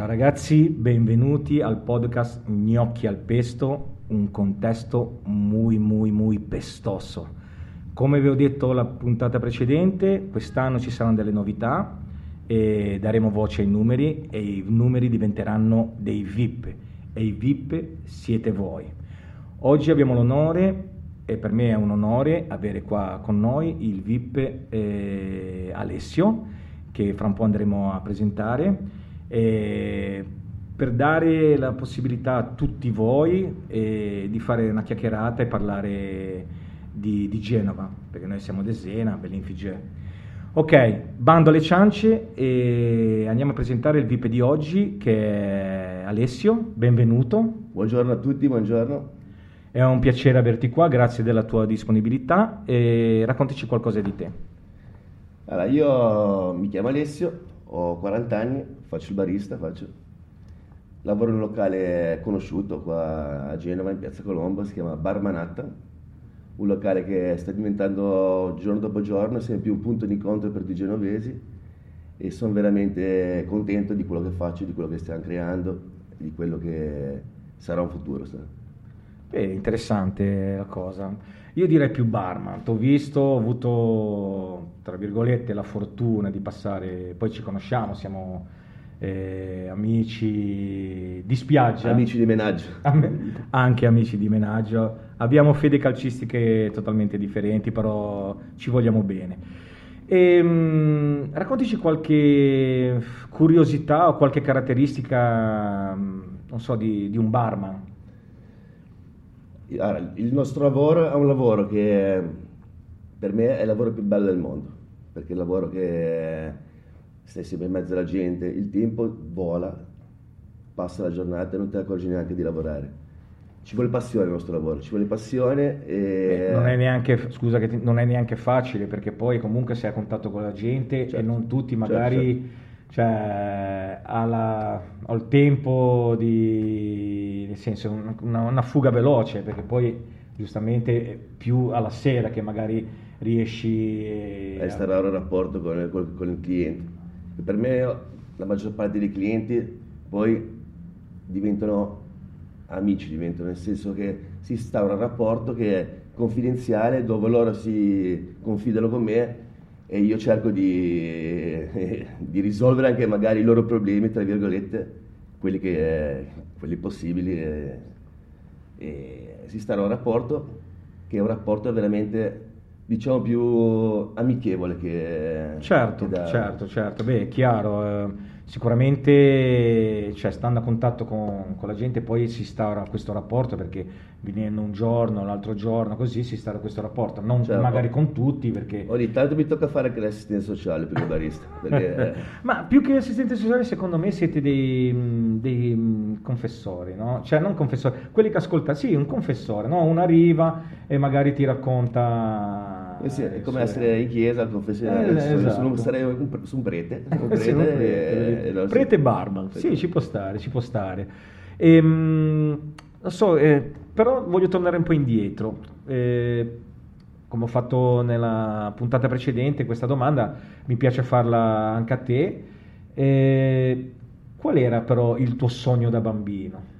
Ciao ragazzi, benvenuti al podcast Gnocchi al pesto, un contesto muy muy muy pestoso. Come vi ho detto la puntata precedente, quest'anno ci saranno delle novità e daremo voce ai numeri e i numeri diventeranno dei VIP e i VIP siete voi. Oggi abbiamo l'onore e per me è un onore avere qua con noi il VIP eh, Alessio che fra un po' andremo a presentare eh, per dare la possibilità a tutti voi eh, di fare una chiacchierata e parlare di, di Genova, perché noi siamo di Zena, Bellinfige. Ok, bando alle ciance e andiamo a presentare il VIP di oggi che è Alessio, benvenuto. Buongiorno a tutti, buongiorno. È un piacere averti qua, grazie della tua disponibilità e raccontaci qualcosa di te. Allora, io mi chiamo Alessio, ho 40 anni, faccio il barista, faccio... lavoro in un locale conosciuto qua a Genova, in piazza Colombo, si chiama Bar Manatta, un locale che sta diventando giorno dopo giorno sempre più un punto di incontro per i genovesi e sono veramente contento di quello che faccio, di quello che stiamo creando, di quello che sarà un futuro. Beh, interessante la cosa. Io direi più barman, ti ho visto, ho avuto, tra virgolette, la fortuna di passare, poi ci conosciamo, siamo eh, amici di spiaggia. Amici di menaggio. Anche amici di menaggio. Abbiamo fede calcistiche totalmente differenti, però ci vogliamo bene. E, mh, raccontici qualche curiosità o qualche caratteristica, non so, di, di un barman il nostro lavoro è un lavoro che per me è il lavoro più bello del mondo, perché è il lavoro che stai sempre in mezzo alla gente, il tempo vola, passa la giornata e non ti accorgi neanche di lavorare. Ci vuole passione il nostro lavoro, ci vuole passione e... Beh, non è neanche, scusa che ti, non è neanche facile perché poi comunque sei a contatto con la gente certo, e non tutti magari... Certo, certo cioè ha, il tempo di, nel senso, una, una, fuga veloce, perché poi giustamente più alla sera che magari riesci a instaurare un rapporto con, con, con il cliente. Per me la maggior parte dei clienti poi diventano amici, diventano nel senso che si instaura un rapporto che è confidenziale dove loro si confidano con me e io cerco di, di, risolvere anche magari i loro problemi, tra virgolette, quelli, che, quelli possibili e, e si sta in un rapporto che è un rapporto veramente diciamo più amichevole che certo che da... certo certo. Beh è chiaro eh, sicuramente cioè, stando a contatto con, con, la gente poi si instaura questo rapporto perché venendo un giorno l'altro giorno così si instaura questo rapporto non certo. magari con tutti perché ogni tanto mi tocca fare anche l'assistente sociale più che barista perché... Eh. ma più che assistente sociale secondo me siete dei, dei confessori no? cioè non confessori quelli che ascoltano sì un confessore no? uno arriva e magari ti racconta eh sì, è come essere in chiesa al confessionale, eh, esatto. sarei un, un prete. Un prete, sì, un prete, e, prete barman, sì, ci può stare, ci può stare. Ehm, non so, eh, però voglio tornare un po' indietro. Eh, come ho fatto nella puntata precedente, questa domanda mi piace farla anche a te. Eh, qual era però il tuo sogno da bambino?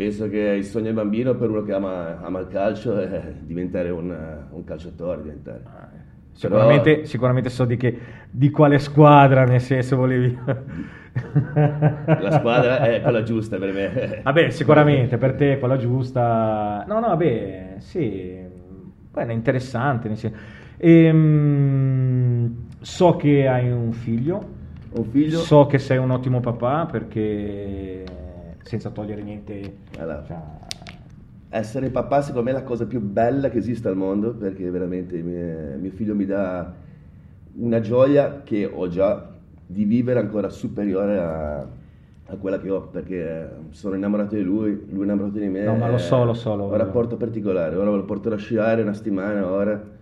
penso che il sogno del bambino per uno che ama, ama il calcio è diventare un, un calciatore. Diventare. Ah, eh. sicuramente, Però... sicuramente, so di, che, di, quale squadra, nel senso volevi... La squadra è quella giusta per me. Vabbè, sicuramente per te è quella giusta. No, no, vabbè, sì, Beh, è interessante. Nel senso. Ehm, so che hai un figlio. Un figlio. So che sei un ottimo papà perché senza togliere niente. Allora, cioè... Essere papà secondo me è la cosa più bella che esiste al mondo perché veramente mie, mio figlio mi dà una gioia che ho già di vivere ancora superiore a, a quella che ho perché sono innamorato di lui, lui è innamorato di me. No, ma lo so, lo so. Lo un rapporto particolare, ora lo porto a sciare una settimana, ora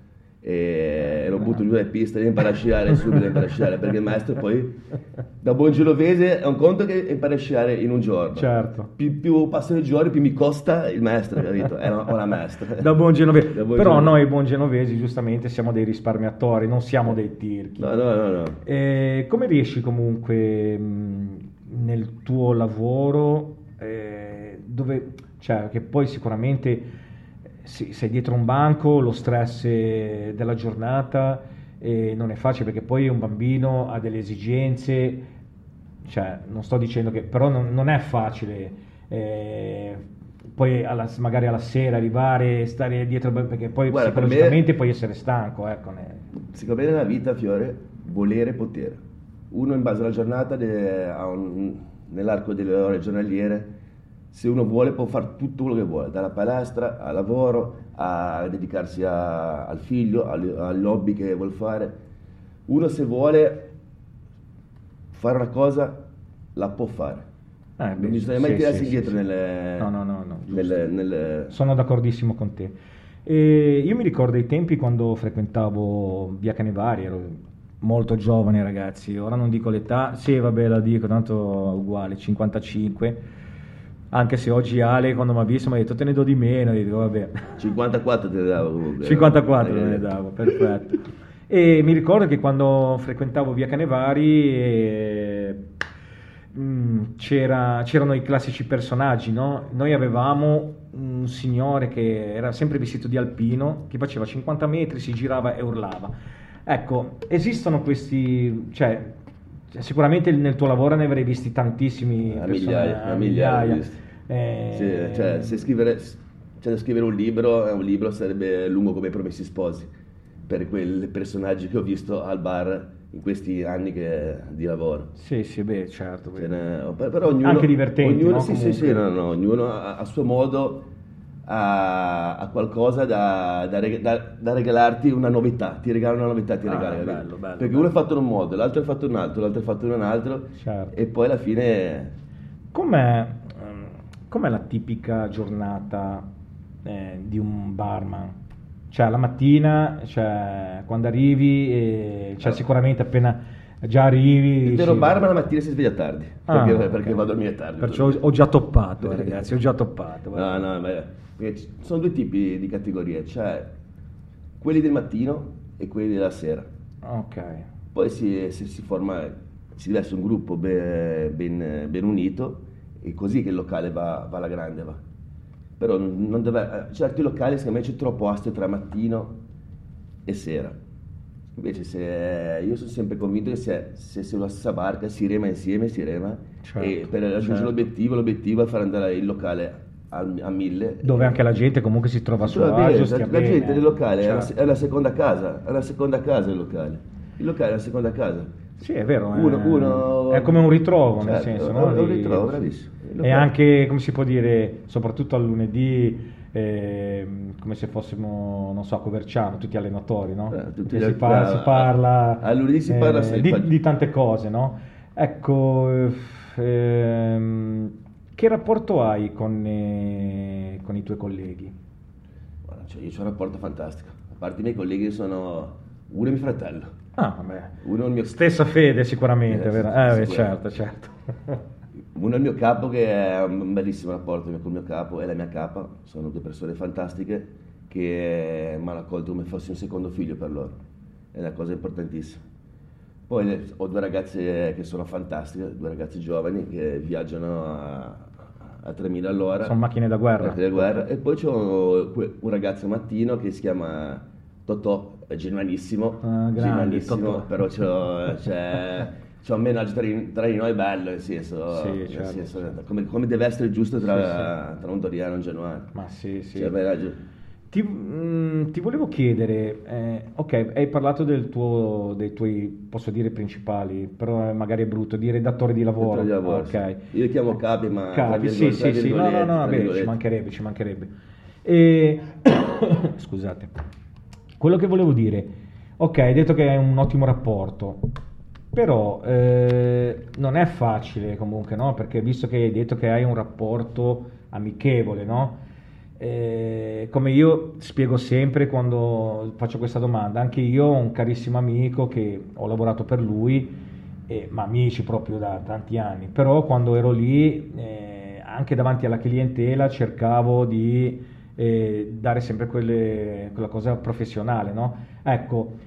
e lo butto giù dalle piste, impara a sciare subito, impara a sciare, perché il maestro poi da buon genovese è un conto che impara a sciare in un giorno. Certo. Più, più passano i giorni, più mi costa il maestro, capito? È una, una maestra. Da buon genovese. Da buon Però genovese. noi buon genovesi giustamente siamo dei risparmiatori, non siamo dei tirchi. No, no, no. no. E come riesci comunque nel tuo lavoro, eh, dove, cioè, che poi sicuramente sì, sei dietro un banco, lo stress eh, della giornata eh, non è facile perché poi un bambino ha delle esigenze, cioè non sto dicendo che, però non, non è facile. Eh, poi alla, magari alla sera arrivare e stare dietro perché poi Guarda, psicologicamente me, puoi essere stanco ecco. secondo me nella vita Fiore volere e potere uno in base alla giornata deve, un, nell'arco delle ore giornaliere se uno vuole può fare tutto quello che vuole dalla palestra al lavoro a dedicarsi a, al figlio al, hobby che vuole fare. Uno se vuole fare una cosa la può fare. Eh, non bisogna mai sì, tirarsi sì, indietro sì, nelle, no, no, no, no nelle, nelle... Sono d'accordissimo con te. E io mi ricordo i tempi quando frequentavo Via Canevari, ero molto giovane ragazzi, ora non dico l'età, sì vabbè la dico, tanto uguale, 55, anche se oggi Ale quando mi ha visto mi ha detto te ne do di meno, io dico vabbè. 54 te ne davo comunque. 54 te ne davo, perfetto. E mi ricordo che quando frequentavo Via Canevari... Eh, Mm, c'era, c'erano i classici personaggi, no? Noi avevamo un signore che era sempre vestito di alpino, che faceva 50 metri, si girava e urlava. Ecco, esistono questi, cioè, sicuramente nel tuo lavoro ne avrei visti tantissimi. A migliaia, a migliaia. migliaia. Eh... Sì, cioè, se scrivere, cioè, scrivere un libro, un libro sarebbe lungo come Promessi Sposi, per quei personaggi che ho visto al bar in questi anni che, di lavoro. Sì, sì, beh, certo. Ne, però ognuno, Anche divertente, ognuno, no? sì, sì, sì, no, no, ognuno a, a, suo modo ha, ha qualcosa da, da, da, da, regalarti una novità, ti regala una novità, ti ah, regala. Bello, bello, Perché bello. uno è fatto in un modo, l'altro è fatto in un altro, l'altro è fatto in un altro certo. e poi alla fine... Com'è, ehm, com'è la tipica giornata eh, di un barman? Cioè la mattina, cioè, quando arrivi, eh, cioè, sicuramente appena già arrivi... Sì. barman la mattina si sveglia tardi, ah, perché, okay. perché, va a dormire tardi. Perciò ho, ho già toppato, ragazzi, ho già toppato. No, no, ma sono due tipi di categorie, cioè quelli del mattino e quelli della sera. Ok. Poi si, si, si forma, si essere un gruppo ben, ben, ben, unito e così che il locale va, va alla grande. Va però non deve, eh, certi locali secondo me c'è troppo astio tra mattino e sera. Invece se, io sono sempre convinto che se, se sulla stessa barca si rema insieme, si rema certo, e per raggiungere certo. l'obiettivo, l'obiettivo è far andare il locale a, a mille. Dove anche la gente comunque si trova a suo agio, La, la gente del locale certo. è, la, è la seconda casa, è la seconda casa il locale. Il locale è la seconda casa. Sì, è vero. Uno, è, uno... è come un ritrovo, certo, nel senso, no? È un ritrovo, bravissimo. E anche, come si può dire, soprattutto al lunedì, eh, come se fossimo, non so, a Coverciano, tutti allenatori, no? Eh, tutti si, parla, si parla, a, lunedì si parla eh, di, di, tante cose, no? Ecco, ehm, che rapporto hai con, eh, con i tuoi colleghi? Guarda, cioè io ho un rapporto fantastico. A parte i miei colleghi sono uno è mio fratello. Ah, vabbè. Uno è il mio... Stessa fede sicuramente, eh, vero? Eh, certo, certo. Uno è il mio capo che è un bellissimo rapporto con il mio capo e la mia capa, sono due persone fantastiche che mi hanno accolto come fossi un secondo figlio per loro, è una cosa importantissima. Poi ho due ragazze che sono fantastiche, due ragazze giovani che viaggiano a, a 3000 all'ora. Sono macchine da guerra. Macchine da guerra. E poi c'ho un ragazzo mattino che si chiama Totò, è genuanissimo, ah, genuanissimo però c'è c'è un menaggio tra, tra, di noi bello, nel senso, sì, nel certo. senso come, come, deve essere giusto tra, sì, sì. tra un Doriano e un Genuano. Ma sì, sì. Cioè, ti, mh, mm, ti, volevo chiedere, eh, ok, hai parlato del tuo, dei tuoi, posso dire principali, però magari è brutto, di redattori di lavoro. Di lavoro okay. Io li chiamo capi, ma... Capi, sì, sì, sì, no, no, no, vabbè, ci mancherebbe, ci mancherebbe. E... Scusate. Quello che volevo dire, ok, hai detto che hai un ottimo rapporto, però eh, non è facile comunque, no? Perché visto che hai detto che hai un rapporto amichevole, no? Eh, come io spiego sempre quando faccio questa domanda, anche io ho un carissimo amico che ho lavorato per lui, eh, ma amici proprio da tanti anni, però quando ero lì, eh, anche davanti alla clientela, cercavo di eh, dare sempre quelle, quella cosa professionale, no? Ecco,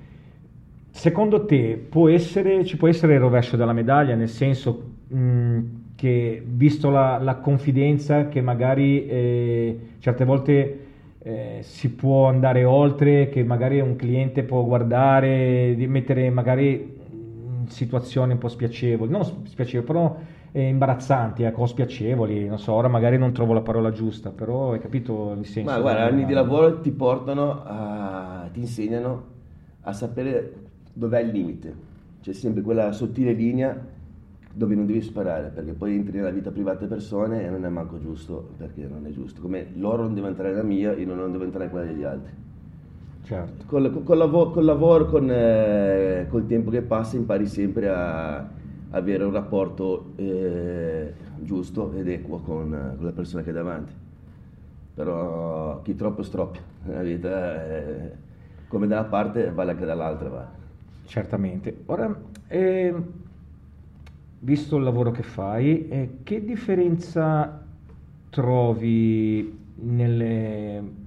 Secondo te può essere, ci può essere il rovescio della medaglia, nel senso mh, che visto la, la, confidenza che magari eh, certe volte eh, si può andare oltre, che magari un cliente può guardare, mettere magari in situazioni un po' spiacevoli, non spiacevoli, però eh, imbarazzanti, ecco, spiacevoli, non so, ora magari non trovo la parola giusta, però hai capito il senso. Ma guarda, anni di lavoro ti portano a, ti insegnano a sapere dov'è il limite, c'è sempre quella sottile linea dove non devi sparare, perché poi entri nella vita privata delle persone e non è manco giusto, perché non è giusto. Come loro non devono entrare nella mia, io non devo entrare in quella degli altri. Certo. Col, col, lavoro, col lavoro con, eh, col tempo che passa impari sempre a avere un rapporto eh, giusto ed equo con, con, la persona che hai davanti. Però chi troppo stroppia nella vita, è, come da una parte vale anche dall'altra. Va. Certamente. Ora, eh, visto il lavoro che fai, eh, che differenza trovi nelle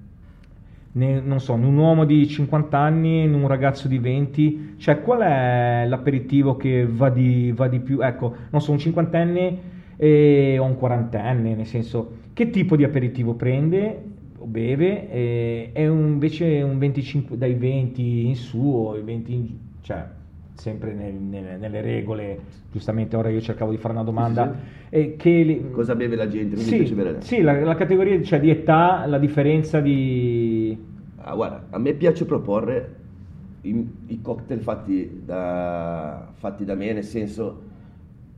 ne, non so, in un uomo di 50 anni, in un ragazzo di 20, cioè qual è l'aperitivo che va di, va di più? Ecco, non so, un cinquantenne e, o un quarantenne, nel senso, che tipo di aperitivo prende o beve e, e un, invece un 25, dai 20 in su o i 20 in, cioè sempre nel, nel, nelle regole, giustamente ora io cercavo di fare una domanda. Sì, sì. Li, Cosa beve la gente? Sì, sì la, la, categoria cioè, di età, la differenza di... Ah, guarda, a me piace proporre i, i cocktail fatti da, fatti da, me, nel senso,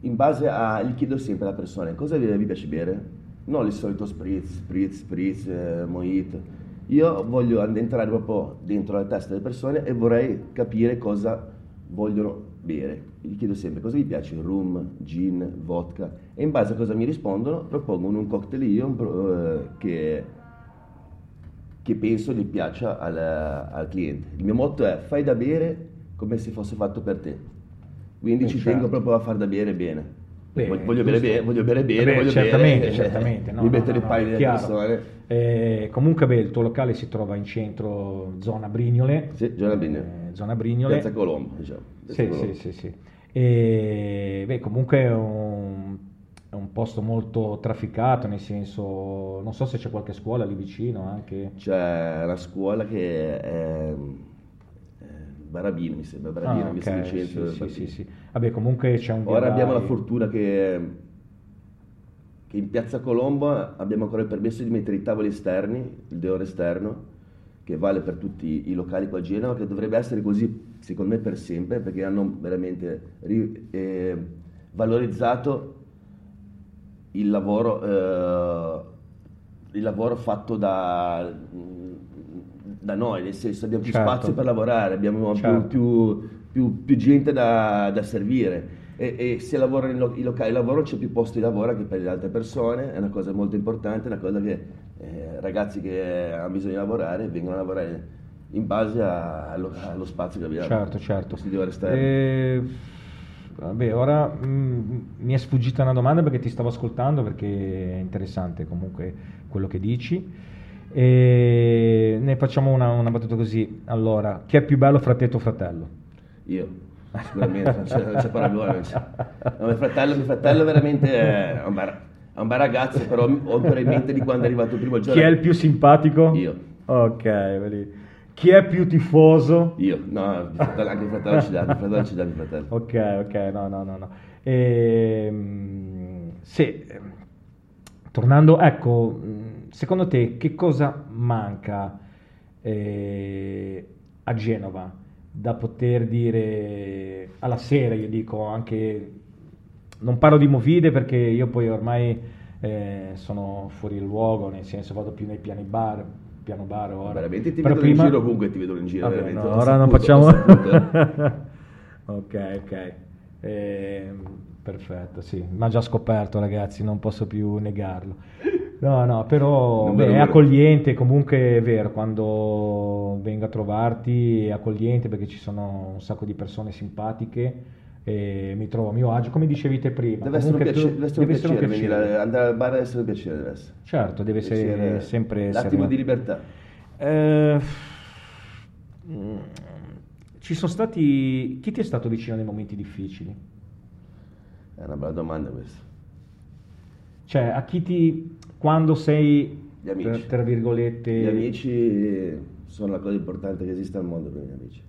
in base a... gli chiedo sempre alla persona, cosa vi, vi piace bere? Non il solito spritz, spritz, spritz, eh, mojito. Io voglio entrare proprio dentro la testa delle persone e vorrei capire cosa vogliono bere. Gli chiedo sempre cosa gli piace, rum, gin, vodka e in base a cosa mi rispondono propongono un cocktail io uh, che, che, penso gli piaccia al, al, cliente. Il mio motto è fai da bere come se fosse fatto per te. Quindi eh, ci tengo proprio a far da bere bene. Beh, voglio, bere bene, voglio bere bene, Vabbè, voglio certamente, bere, certamente. No, mi no, mettere no, i paio delle persone. Eh, comunque beh, il tuo locale si trova in centro, zona Brignole. Sì, zona Brignole. Eh, zona Brignole. Piazza Colombo, diciamo. Piazza sì, Colombo. sì, sì, sì. E, beh, comunque è un, è un, posto molto trafficato, nel senso, non so se c'è qualche scuola lì vicino anche. C'è la scuola che è Barabino, mi sembra, Barabino, ah, okay. sì, sì, sì, sì, Vabbè, comunque c'è un Ora abbiamo la fortuna che, in Piazza Colombo abbiamo ancora il permesso di mettere i tavoli esterni, il deore esterno, che vale per tutti i locali qua a Genova, che dovrebbe essere così, secondo me, per sempre, perché hanno veramente eh, valorizzato il lavoro, eh, il lavoro fatto da da noi, nel senso abbiamo più certo. spazio per lavorare, abbiamo certo. più, più, più, gente da, da servire e, e, se lavorano in, lo, in locali lavoro c'è più posto di lavoro anche per le altre persone, è una cosa molto importante, è una cosa che eh, ragazzi che hanno bisogno di lavorare vengono a lavorare in base a, allo, allo, spazio che abbiamo. Certo, certo. E... Vabbè, ora mh, mm, mi è sfuggita una domanda perché ti stavo ascoltando perché è interessante comunque quello che dici. E ne facciamo una, una battuta così. Allora, chi è più bello, fratello o fratello? Io, sicuramente, non c'è, non c'è paragone. No, mio, fratello, mio fratello veramente è un, bel, è un bel ragazzo, però ho ancora in mente di quando è arrivato il primo giorno. Chi è il più simpatico? Io. Ok, vedi. Chi è più tifoso? Io, no, fratello, anche il fratello ci dà, il fratello ci dà il fratello. Ok, ok, no, no, no. no. E, ehm, sì, tornando, ecco secondo te che cosa manca eh, a Genova da poter dire alla sera, io dico anche, non parlo di movide perché io poi ormai eh, sono fuori luogo, nel senso vado più nei piani bar, piano bar ora. Veramente ti Però vedo prima... in giro ovunque ti vedo in giro. Vabbè, no, ora saputo, non facciamo... ok, ok. Eh, perfetto, sì, ma già scoperto ragazzi, non posso più negarlo. No, no, però beh, è accogliente, comunque è vero, quando vengo a trovarti è accogliente perché ci sono un sacco di persone simpatiche e mi trovo a mio agio, come dicevi te prima. Deve essere un piacere, deve essere un piacere, un piacere. Venire, andare al bar deve essere un piacere. Deve essere. Certo, deve essere sempre... L'attimo essere... di libertà. Eh, ci sono stati... Chi ti è stato vicino nei momenti difficili? È una bella domanda questa. Cioè, a chi ti... quando sei, Gli amici. tra, virgolette... Gli amici sono la cosa importante che esiste al mondo per i miei amici.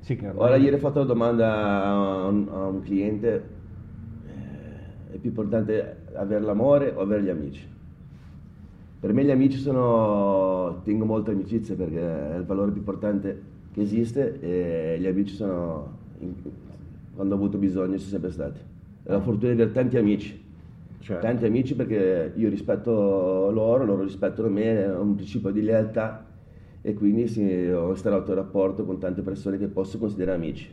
Sì, Ora, ieri ho fatto la domanda a un, a un cliente, eh, è più importante avere l'amore o avere gli amici? Per me gli amici sono, tengo molto amicizia perché è il valore più importante che esiste e gli amici sono, quando ho avuto bisogno, ci sono sempre stati. Ho la fortuna di avere tanti amici, Certo. tanti amici perché io rispetto loro, loro rispettano me, è un principio di lealtà e quindi sì, ho instaurato un rapporto con tante persone che posso considerare amici,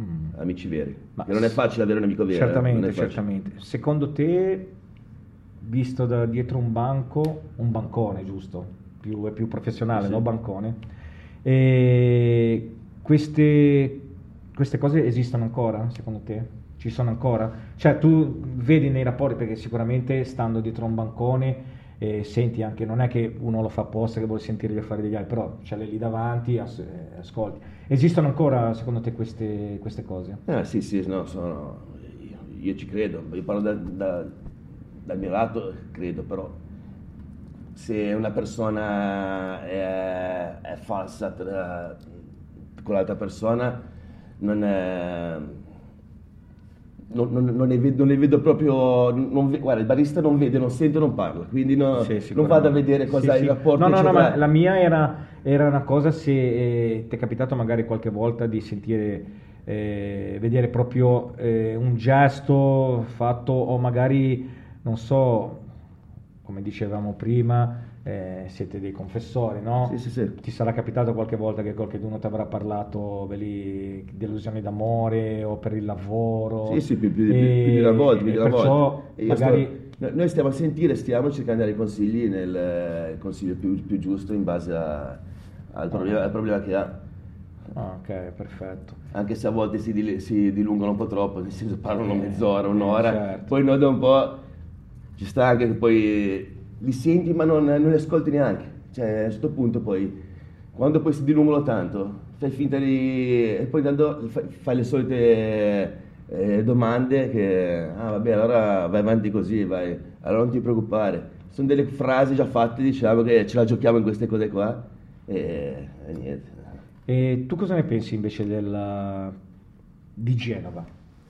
Mm. amici veri. Ma Che non è facile avere un amico vero. eh, Certamente, certamente. Secondo te, visto da dietro un banco, un bancone, giusto? Più, è più professionale, Sì. no? Bancone. E queste, queste cose esistono ancora, secondo te? Ci sono ancora? Cioè, tu vedi nei rapporti, perché sicuramente stando dietro un bancone eh, senti anche, non è che uno lo fa apposta che vuole sentire gli affari degli altri, però ce l'hai lì davanti, as- eh, ascolti. Esistono ancora, secondo te, queste, queste cose? Ah, sì, sì, no, sono, io, io ci credo, io parlo da- da- dal mio lato, credo, però se una persona è, è falsa tra- con l'altra persona, non è... Non, non- non ne vedo, non ne vedo proprio, non ve- guarda, il barista non vede, non sente, non parla, quindi no- Sì, non vado a vedere cosa Sì, è sì. il rapporto. No, no, no, ma la mia era, era una cosa se eh, ti è capitato magari qualche volta di sentire, eh, vedere proprio eh, un gesto fatto o magari, non so, come dicevamo prima, eh, siete dei confessori, no? Sì, sì, sì. Ti sarà capitato qualche volta che qualcuno ti avrà parlato belli, delusioni d'amore o per il lavoro? Sì, sì, più, più, E- più di una volta, più di una volta. Sto- magari... no- noi stiamo a sentire, stiamo cercando di dare consigli nel eh, consiglio più, più giusto in base a- al, problema, al problema che ha. Ah, ok, perfetto. Anche se a volte si, dile- si dilungano un po' troppo, nel senso parlano Eh, mezz'ora, un'ora, certo. poi noi da un po' ci sta anche che poi li senti ma non, non li ascolti neanche. Cioè, a un certo punto poi, quando poi si dilungano tanto, fai finta di... e poi tanto fai, le solite eh, domande che, ah vabbè, allora vai avanti così, vai, allora non ti preoccupare. Sono delle frasi già fatte, diciamo, che ce la giochiamo in queste cose qua e, e niente. E tu cosa ne pensi invece della... di Genova?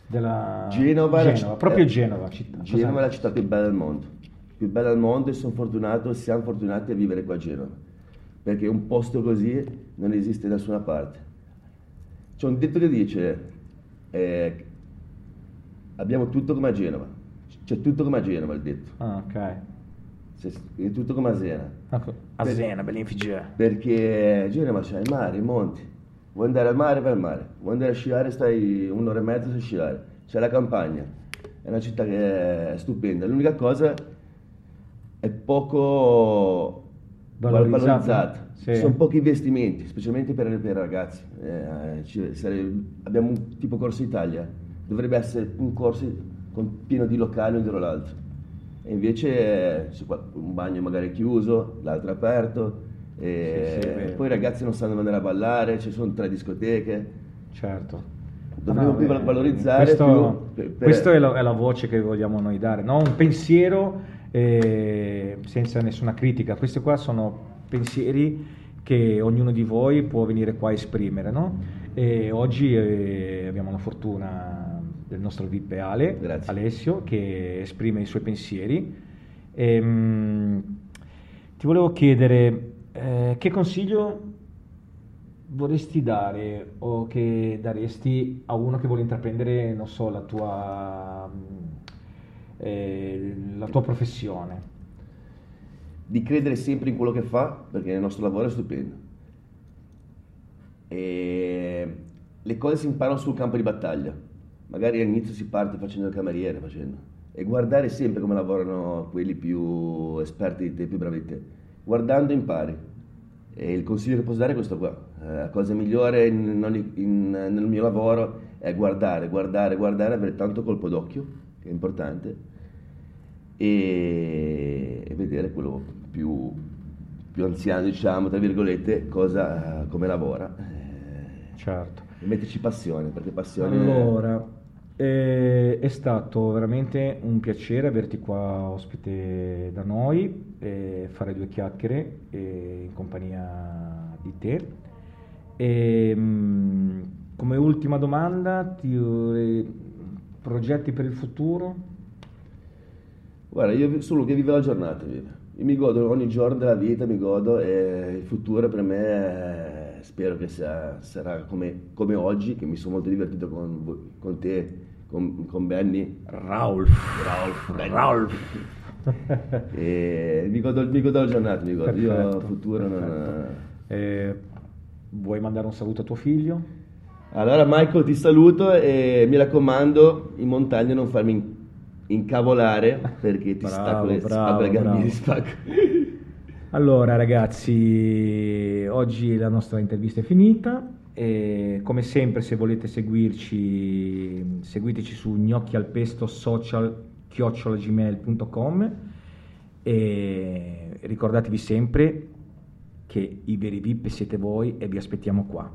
Della... Genova, la Genova, citt- proprio eh, Genova. città. Cosa- Genova è la città più bella del mondo, più bella del mondo e sono fortunato, siamo fortunati a vivere qua a Genova, perché un posto così non esiste da nessuna parte. C'è un detto che dice, eh, abbiamo tutto come a Genova, c'è tutto come a Genova il detto, Ah, ok. C'è- è tutto come a Zena, Ecco, A Zena, Belinfigia. perché Genova c'è il mare, i monti, vuoi andare al mare vai al mare, vuoi andare a sciare stai un'ora e mezza a sciare, c'è la campagna, è una città che è stupenda, l'unica cosa è poco Valorizzata, valorizzata, sì. ci sono pochi investimenti, specialmente per, per i ragazzi, Eh, ci- sare- abbiamo un tipo corso Italia, dovrebbe essere un corso con- pieno di locali uno dietro l'altro. E invece eh, un bagno magari chiuso, l'altro aperto, e Sì, sì, poi i ragazzi non sanno andare a ballare, ci sono tre discoteche. Certo. Dovremmo Ah, più valorizzare questo, più per- per- questa è la, è la voce che vogliamo noi dare, no? un pensiero eh, senza nessuna critica. Questi qua sono pensieri che ognuno di voi può venire qua a esprimere. No? E oggi eh, abbiamo la fortuna del nostro VIP Ale, Grazie. Alessio, che esprime i suoi pensieri. Ehm, ti volevo chiedere eh, che consiglio vorresti dare o che daresti a uno che vuole intraprendere, non so, la tua, mm, eh, la tua professione? di credere sempre in quello che fa, perché il nostro lavoro è stupendo. E le cose si imparano sul campo di battaglia. Magari all'inizio si parte facendo il cameriere, facendo. E guardare sempre come lavorano quelli più esperti di te, più bravi di te. Guardando impari. E il consiglio che posso dare è questo qua. Eh, La cosa migliore in ogni- in- nel mio lavoro è guardare, guardare, guardare, avere tanto colpo d'occhio, che è importante, e, e vedere quello più, più anziano, diciamo, tra virgolette, cosa, come lavora. Eh, Certo. e metterci passione, perché passione... Allora, Eh, è stato veramente un piacere averti qua ospite da noi, e fare due chiacchiere eh, in compagnia di te. E, mh, come ultima domanda, ti, eh, progetti per il futuro? Guarda, io sono che vive la giornata, vive. Io mi godo ogni giorno della vita, mi godo e il futuro per me spero che sia, sarà come, come oggi, che mi sono molto divertito con, con te, con, con Benny. Ralph. Ralph, Benny. Ralph. E mi godo, mi godo la giornata, mi godo. Io Perfetto, futuro non... perfetto. Eh, vuoi mandare un saluto a tuo figlio? Allora Michael ti saluto e mi raccomando in montagna non farmi in- incavolare perché ti Bravo, stacco le bravo, spacco bravo. di spacco. Allora ragazzi, oggi la nostra intervista è finita e come sempre se volete seguirci seguiteci su gnocchi al pesto social chiocciolagmail.com e ricordatevi sempre che i veri VIP siete voi e vi aspettiamo qua.